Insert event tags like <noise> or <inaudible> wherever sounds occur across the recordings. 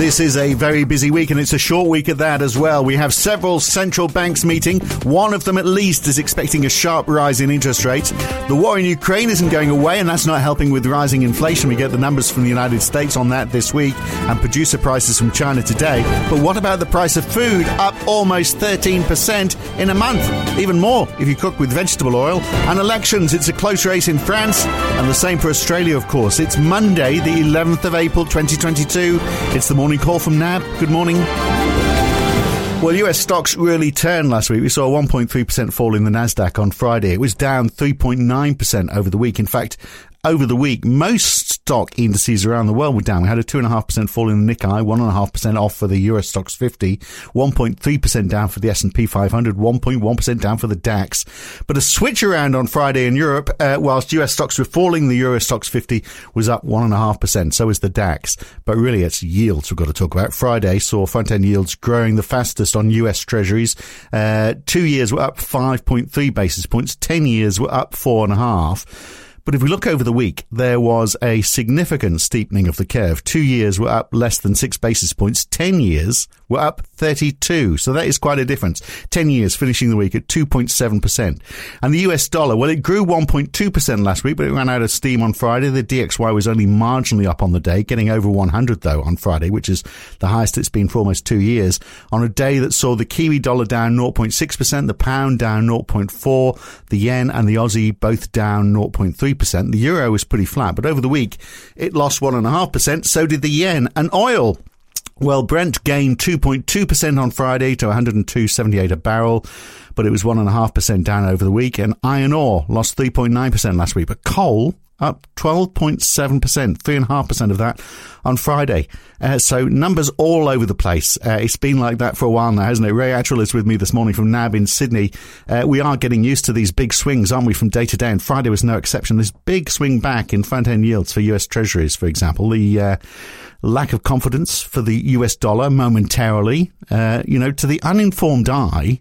This is a very busy week, and it's a short week at that as well. We have several central banks meeting. One of them, at least, is expecting a sharp rise in interest rates. The war in Ukraine isn't going away, and that's not helping with rising inflation. We get the numbers from the United States on that this week, and producer prices from China today. But what about the price of food? Up almost 13% in a month. Even more if you cook with vegetable oil. And elections, it's a close race in France, and the same for Australia, of course. It's Monday, the 11th of April, 2022. It's the morning morning call from NAB. Good morning. Well, US stocks really turned last week. We saw a 1.3% fall in the Nasdaq on Friday. It was down 3.9% over the week. In fact, over the week, most stock indices around the world were down. We had a 2.5% fall in the Nikkei, 1.5% off for the Euro Stoxx 50, 1.3% down for the S&P 500, 1.1% down for the DAX. But a switch around on Friday in Europe, uh, whilst US stocks were falling, the Euro Stoxx 50 was up 1.5%. So is the DAX. But really, it's yields we've got to talk about. Friday saw front-end yields growing the fastest on US Treasuries. Uh, two years were up 5.3 basis points. Ten years were up four and a half. But if we look over the week, there was a significant steepening of the curve. Two years were up less than six basis points. Ten years were up 32. So that is quite a difference. 10 years finishing the week at 2.7%. And the US dollar, well, it grew 1.2% last week, but it ran out of steam on Friday. The DXY was only marginally up on the day, getting over 100 though on Friday, which is the highest it's been for almost two years. On a day that saw the Kiwi dollar down 0.6%, the pound down 0.4, the yen and the Aussie both down 0.3%. The euro was pretty flat, but over the week it lost 1.5%. So did the yen and oil. Well, Brent gained 2.2% on Friday to 102.78 a barrel, but it was 1.5% down over the week. And iron ore lost 3.9% last week, but coal up 12.7%, 3.5% of that on Friday. Uh, so numbers all over the place. Uh, it's been like that for a while now, hasn't it? Ray Attrell is with me this morning from NAB in Sydney. Uh, we are getting used to these big swings, aren't we, from day to day? And Friday was no exception. This big swing back in front end yields for US Treasuries, for example. The, uh, lack of confidence for the US dollar momentarily. Uh, you know, to the uninformed eye,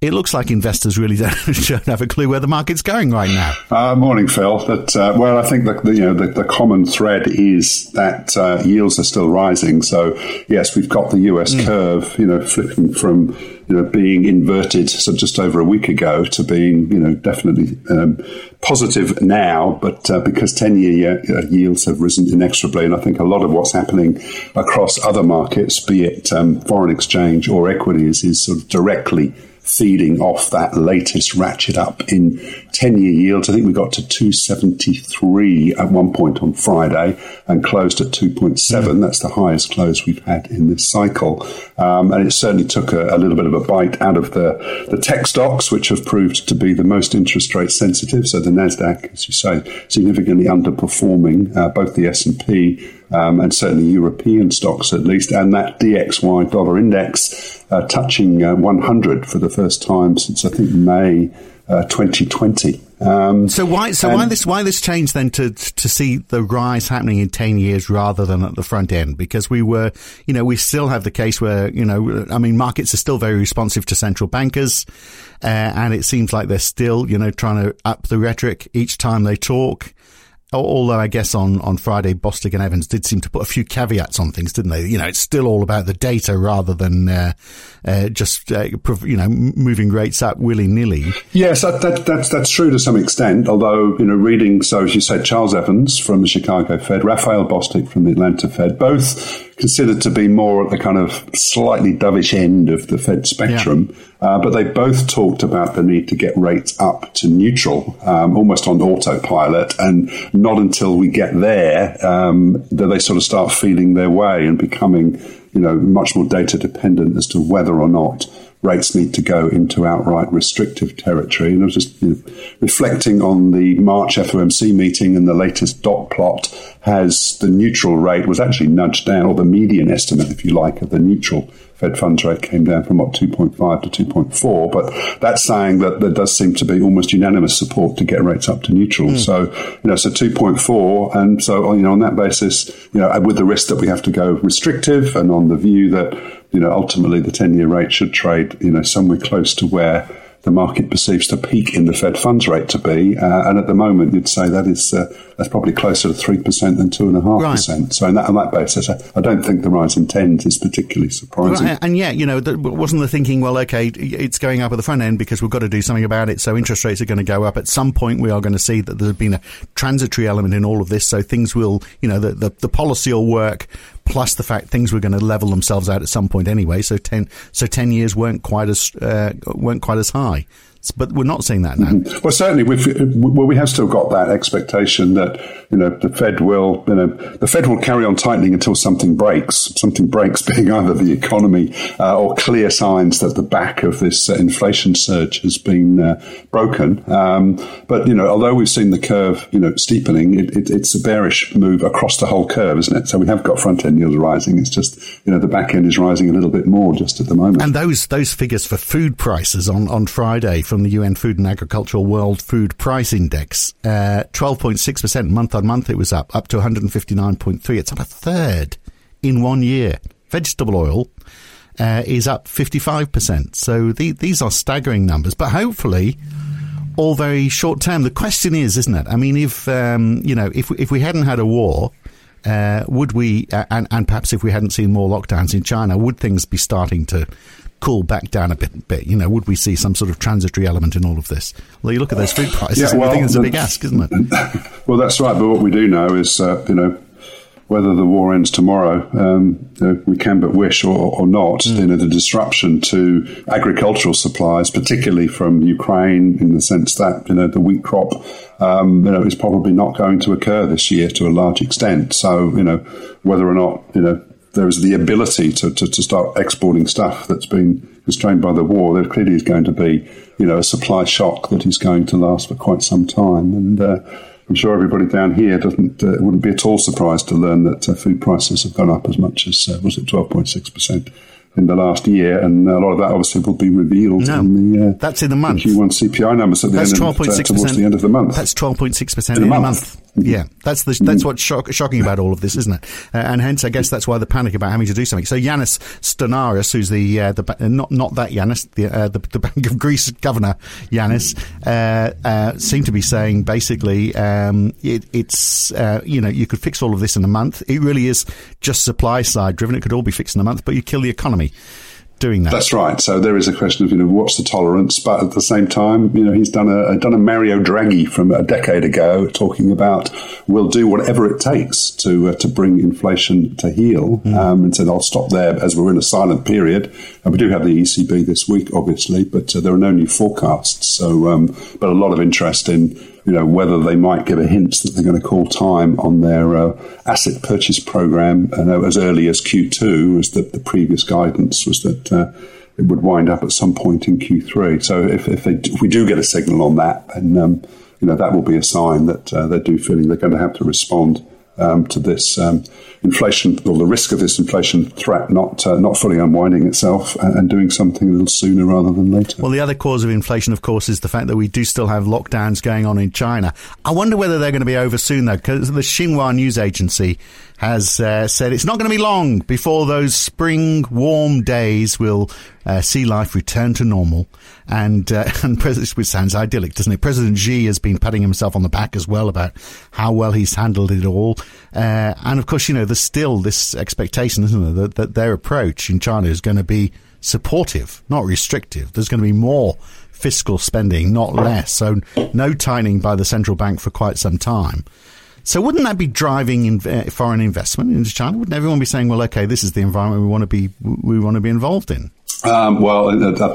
it looks like investors really <laughs> don't, don't, have a clue where the market's going right now. Uh, morning, Phil. That uh, well, I think the, you know the, the common thread is that uh, yields are still rising. So yes, we've got the US mm. curve, you know, flipping from you know being inverted so just over a week ago to being you know definitely um, positive now, but uh, because ten year uh, yields have risen inexorably, and I think a lot of what's happening across other markets, be it um, foreign exchange or equities, is sort of directly feeding off that latest ratchet up in 10 year yields. I think we got to 273 at one point on Friday and closed at 2.7. Mm. That's the highest close we've had in this cycle. Um, and it certainly took a, a, little bit of a bite out of the, the tech stocks, which have proved to be the most interest rate sensitive. So the NASDAQ, as you say, significantly underperforming uh, both the S&P um, and certainly European stocks at least, and that DXY dollar index uh, touching uh, 100 for the first time since I think May uh, 2020. Um, so why so why this why this change then to to see the rise happening in ten years rather than at the front end? Because we were you know we still have the case where you know I mean markets are still very responsive to central bankers, uh, and it seems like they're still you know trying to up the rhetoric each time they talk. Although I guess on, on Friday, Bostic and Evans did seem to put a few caveats on things, didn't they? You know, it's still all about the data rather than uh, uh, just uh, you know moving rates up willy nilly. Yes, that, that, that's that's true to some extent. Although you know, reading so as you said, Charles Evans from the Chicago Fed, Raphael Bostic from the Atlanta Fed, both considered to be more at the kind of slightly dovish end of the Fed spectrum. Yeah. Uh, but they both talked about the need to get rates up to neutral, um, almost on autopilot, and not until we get there um, do they sort of start feeling their way and becoming, you know, much more data dependent as to whether or not rates need to go into outright restrictive territory. And I was just you know, reflecting on the March FOMC meeting and the latest dot plot has the neutral rate was actually nudged down, or the median estimate, if you like, of the neutral Fed funds rate came down from what 2.5 to 2.4. But that's saying that there does seem to be almost unanimous support to get rates up to neutral. Mm. So you know, so 2.4, and so you know, on that basis, you know, with the risk that we have to go restrictive, and on the view that you know, ultimately the 10 year rate should trade, you know, somewhere close to where the market perceives the peak in the Fed funds rate to be. Uh, and at the moment, you'd say that is uh, that's probably closer to three percent than two and a half percent. So, that, on that basis, I, I, don't think the rise in tens is particularly surprising. Right. And yet, you know, the, wasn't the thinking? Well, okay, it's going up at the front end because we've got to do something about it. So interest rates are going to go up. At some point, we are going to see that there's been a transitory element in all of this. So things will, you know, the, the, the policy will work plus the fact things were going to level themselves out at some point anyway. So ten, so ten years weren't quite as uh, weren't quite as high. But we're not seeing that now. Mm-hmm. Well, certainly, we've, well, we have still got that expectation that you know the Fed will, you know, the Fed will carry on tightening until something breaks. Something breaks, <laughs> being either the economy uh, or clear signs that the back of this uh, inflation surge has been uh, broken. Um, but you know, although we've seen the curve, you know, steepening, it, it, it's a bearish move across the whole curve, isn't it? So we have got front end yields rising. It's just you know the back end is rising a little bit more just at the moment. And those those figures for food prices on on Friday from the UN Food and Agricultural World Food Price Index. Uh, 12.6% month on month it was up, up to 159.3. It's up a third in one year. Vegetable oil uh, is up 55%. So the, these are staggering numbers, but hopefully all very short term. The question is, isn't it? I mean, if, um, you know, if, if we hadn't had a war, uh, would we, and, and perhaps if we hadn't seen more lockdowns in China, would things be starting to cool back down a bit, bit? You know, would we see some sort of transitory element in all of this? Well, you look at those food prices, yeah, well, I think it's a big ask, isn't it? <laughs> Well, that's right. But what we do know is, uh, you know, whether the war ends tomorrow, um, you know, we can but wish or, or not. Mm. You know, the disruption to agricultural supplies, particularly from Ukraine, in the sense that you know the wheat crop, um, you know, is probably not going to occur this year to a large extent. So, you know, whether or not you know there is the ability to, to, to, start exporting stuff that's been constrained by the war, there clearly is going to be, you know, a supply shock that is going to last for quite some time. And uh, I'm sure everybody down here doesn't uh, wouldn't be at all surprised to learn that uh, food prices have gone up as much as uh, was it 12.6 percent in the last year, and a lot of that obviously will be revealed no, in the uh, that's in the month the Q1 CPI numbers at the that's end 12. of, uh, towards the end of the month. That's 12.6 percent in, in a month. Yeah, that's the, that's what's shock, shocking about all of this, isn't it? Uh, and hence, I guess that's why the panic about having to do something. So Yanis Stournaras, who's the uh, the not not that Yanis, the, uh, the, the Bank of Greece governor Yanis, uh, uh, seemed to be saying basically um, it, it's uh, you know you could fix all of this in a month. It really is just supply side driven. It could all be fixed in a month, but you kill the economy doing that. That's right. So there is a question of you know what's the tolerance, but at the same time, you know he's done a done a Mario Draghi from a decade ago, talking about we'll do whatever it takes to uh, to bring inflation to heel, mm. um, and said I'll stop there as we're in a silent period. And we do have the ECB this week, obviously, but uh, there are no new forecasts. So, um, but a lot of interest in you know, whether they might give a hint that they're going to call time on their uh, asset purchase program uh, as early as Q2, as the, the previous guidance was that uh, it would wind up at some point in Q3. So if, if, they, if we do get a signal on that, then, um, you know, that will be a sign that uh, they do feeling they're going to have to respond um, to this um, inflation or the risk of this inflation threat not uh, not fully unwinding itself and, doing something a little sooner rather than later. Well, the other cause of inflation, of course, is the fact that we do still have lockdowns going on in China. I wonder whether they're going to be over soon, though, because the Xinhua news agency has uh, said it's not going to be long before those spring warm days will uh, see life return to normal. And uh, <laughs> and which sounds idyllic, doesn't it? President Xi has been patting himself on the back as well about how well he's handled it all. Uh, and of course, you know, there's still this expectation, isn't there, that, that their approach in China is going to be supportive, not restrictive. There's going to be more fiscal spending, not less. So no tightening by the central bank for quite some time. So wouldn't that be driving in, uh, foreign investment into China? Wouldn't everyone be saying, "Well, okay, this is the environment we want to be we want to be involved in"? Um, well,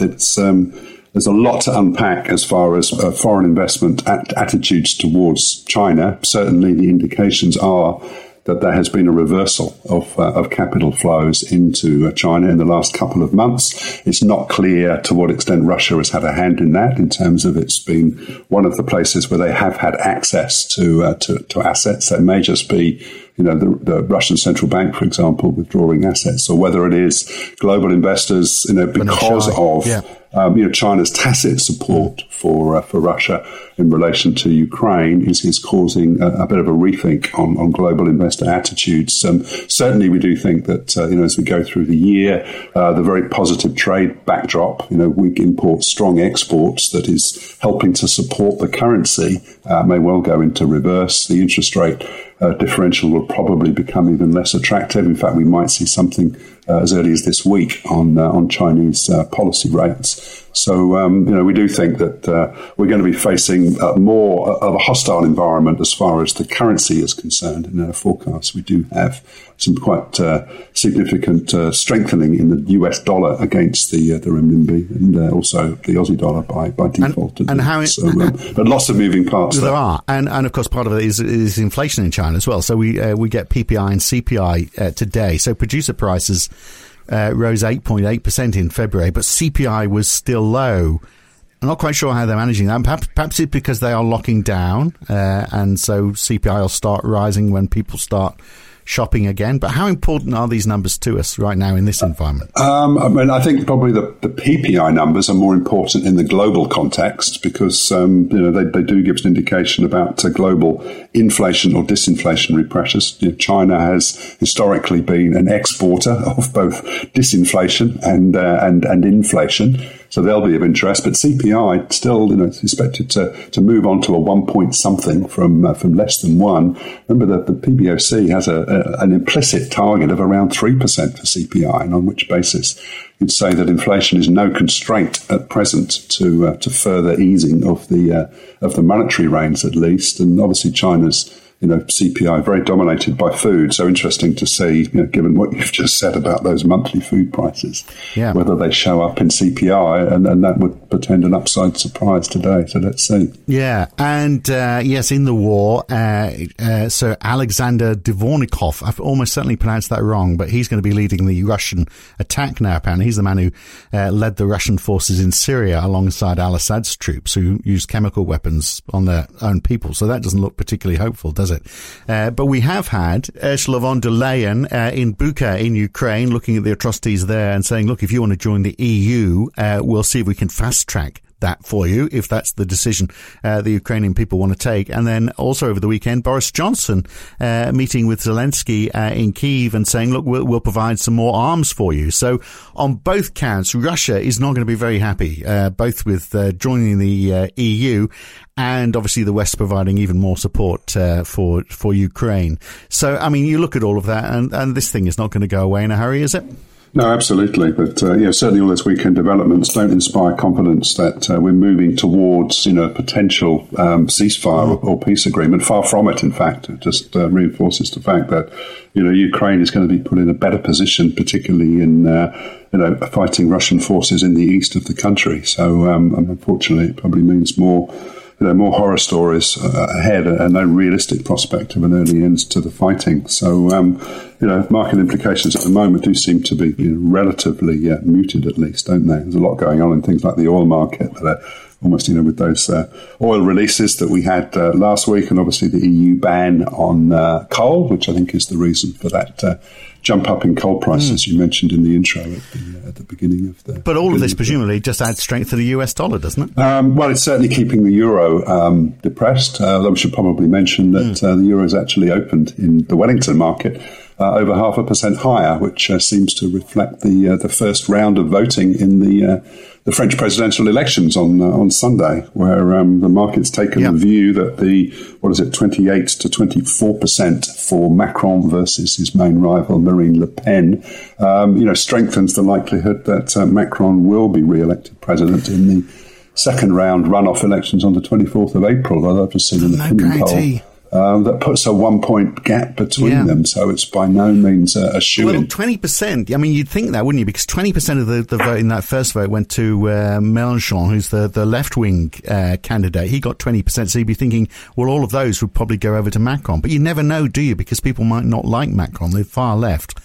it's um, there's a lot to unpack as far as uh, foreign investment at- attitudes towards China. Certainly, the indications are that there has been a reversal of, uh, of capital flows into uh, China in the last couple of months. It's not clear to what extent Russia has had a hand in that, in terms of it's been one of the places where they have had access to uh, to, to, assets. That may just be, you know, the, the, Russian central bank, for example, withdrawing assets, or whether it is global investors, you know, because of. Yeah um, you know, China's tacit support for uh, for Russia in relation to Ukraine is, is causing a, a bit of a rethink on, on global investor attitudes. Um, certainly, we do think that uh, you know as we go through the year, uh, the very positive trade backdrop, you know, weak imports, strong exports, that is helping to support the currency, uh, may well go into reverse. The interest rate uh, differential will probably become even less attractive. In fact, we might see something uh, as early as this week on uh, on Chinese uh, policy rates. So, um, you know, we do think that uh, we're going to be facing uh, more of a hostile environment as far as the currency is concerned in our forecast. We do have some quite uh, significant uh, strengthening in the US dollar against the uh, the renminbi and uh, also the Aussie dollar by, by default. And, and how it, so, um, but lots of moving parts. <laughs> There, there, are, and and of course part of it is, is inflation in China as well. So we we get PPI and CPI today. So producer prices uh, rose 8.8% in February, but CPI was still low. I'm not quite sure how they're managing that. Perhaps, perhaps it's because they are locking down, uh, and so CPI will start rising when people start shopping again. But how important are these numbers to us right now in this environment? Um, I mean, I think probably the, the, PPI numbers are more important in the global context because um, you know they, they, do give us an indication about uh, global inflation or disinflationary pressures. You know, China has historically been an exporter of both disinflation and uh, and and inflation. So they'll be of interest. But CPI still, you know, is expected to, to move on to a one point something from uh, from less than one. Remember that the PBOC has a, a, an implicit target of around three percent for CPI, and on which basis you'd say that inflation is no constraint at present to uh, to further easing of the uh, of the monetary reins, at least. And obviously, China's you know, CPI very dominated by food. So interesting to see, you know, given what you've just said about those monthly food prices, yeah. whether they show up in CPI, and, and that would portend an upside surprise today. So let's see. Yeah, and uh, yes, in the war, uh, uh, Sir Alexander Dvornikov, I've almost certainly pronounced that wrong, but he's going to be leading the Russian attack now. Apparently, he's the man who uh, led the Russian forces in Syria alongside Al Assad's troops, who used chemical weapons on their own people. So that doesn't look particularly hopeful, does it? Uh, but we have had Ursula von der Leyen uh, in Bucha in Ukraine looking at the atrocities there and saying, look, if you want to join the EU, uh, we'll see if we can fast track that for you if that's the decision uh, the Ukrainian people want to take. And then also over the weekend, Boris Johnson uh, meeting with Zelensky uh, in Kiev and saying, look, we'll, we'll, provide some more arms for you. So on both counts, Russia is not going to be very happy, uh, both with uh, joining the uh, EU and obviously the West providing even more support for for Ukraine. So I mean, you look at all of that, and, and this thing is not going to go away in a hurry, is it? No, absolutely. But uh, yeah, certainly all those weekend developments don't inspire confidence that uh, we're moving towards you know potential um, ceasefire or, or, peace agreement. Far from it. In fact, it just uh, reinforces the fact that you know Ukraine is going to be put in a better position, particularly in uh, you know fighting Russian forces in the east of the country. So um, unfortunately, it probably means more you know, more horror stories uh, ahead and no realistic prospect of an early end to the fighting. So, um, you know, market implications at the moment do seem to be you know, relatively uh, muted, at least, don't they? There's a lot going on in things like the oil market that are almost, you know, with those uh, oil releases that we had uh, last week, and obviously the EU ban on uh, coal, which I think is the reason for that uh, jump up in coal prices mm. you mentioned in the intro at the, at the beginning of the. But all of this presumably just adds strength to the US dollar, doesn't it? Um, well, it's certainly keeping the euro um, depressed. Uh, we should probably mention that mm. uh, the euro is actually opened in the Wellington market. Uh, over half a percent higher, which uh, seems to reflect the uh, the first round of voting in the the French presidential elections on uh, on Sunday, where um, the market's taken the view that the what is it, twenty eight to twenty four percent for Macron versus his main rival Marine Le Pen, um, you know, strengthens the likelihood that uh, Macron will be re-elected president in the second round runoff elections on the twenty fourth of April. I've just seen an opinion poll um, that puts a one point gap between yeah. them. So it's by no means a, a shoo Well, 20%. I mean, you'd think that, wouldn't you? Because 20% of the, the vote in that first vote went to uh, Mélenchon, who's the, the left wing uh, candidate. He got 20%. So you'd be thinking, well, all of those would probably go over to Macron. But you never know, do you? Because people might not like Macron. They're far left.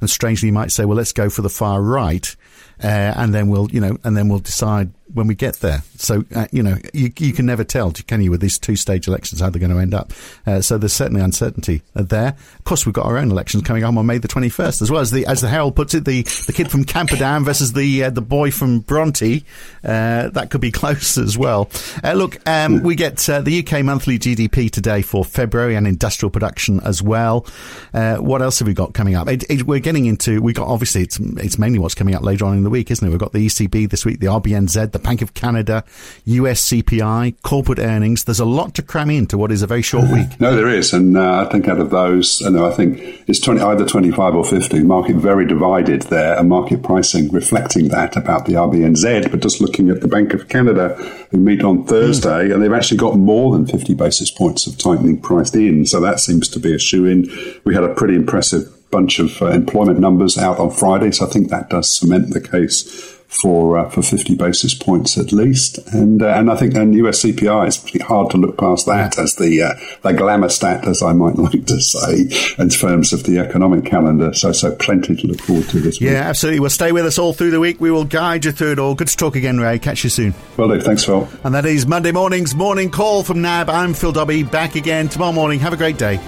And strangely, you might say, well, let's go for the far right. Uh, and then we'll, you know, and then we'll decide when we get there. So uh, you know, you, you can never tell, can you, with these two stage elections how they're going to end up. Uh, so there's certainly uncertainty there. Of course, we've got our own elections coming up on May the 21st, as well as the as the Herald puts it, the, the kid from Camperdown versus the uh, the boy from Bronte. Uh, that could be <laughs> close as well. Uh, look, um, we get uh, the UK monthly GDP today for February and industrial production as well. what else have we got coming up? It, it, we're getting into we got obviously it's it's mainly what's coming up later on in the week, isn't it? We've got the ECB this week, the RBNZ, the Bank of Canada, US CPI, corporate earnings. There's a lot to cram into what is a very short week. No, there is, and uh, I think out of those, you know, I think it's 20, either 25 or 50. Market very divided there, and market pricing reflecting that about the RBNZ. But just looking at the Bank of Canada, who meet on Thursday, mm. and they've actually got more than 50 basis points of tightening priced in. So that seems to be a shoo in. We had a pretty impressive bunch of uh, employment numbers out on Friday, so I think that does cement the case for uh, for 50 basis points at least. And uh, and I think and US CPI is pretty hard to look past that as the uh, the glamour stat, as I might <laughs> like to say, in terms of the economic calendar. So so plenty to look forward to this yeah, week. Yeah, absolutely. Well, stay with us all through the week. We will guide you through it all. Good to talk again, Ray. Catch you soon. Well, do. Thanks, Phil. And that is Monday morning's morning call from NAB. I'm Phil Dobby. Back again tomorrow morning. Have a great day.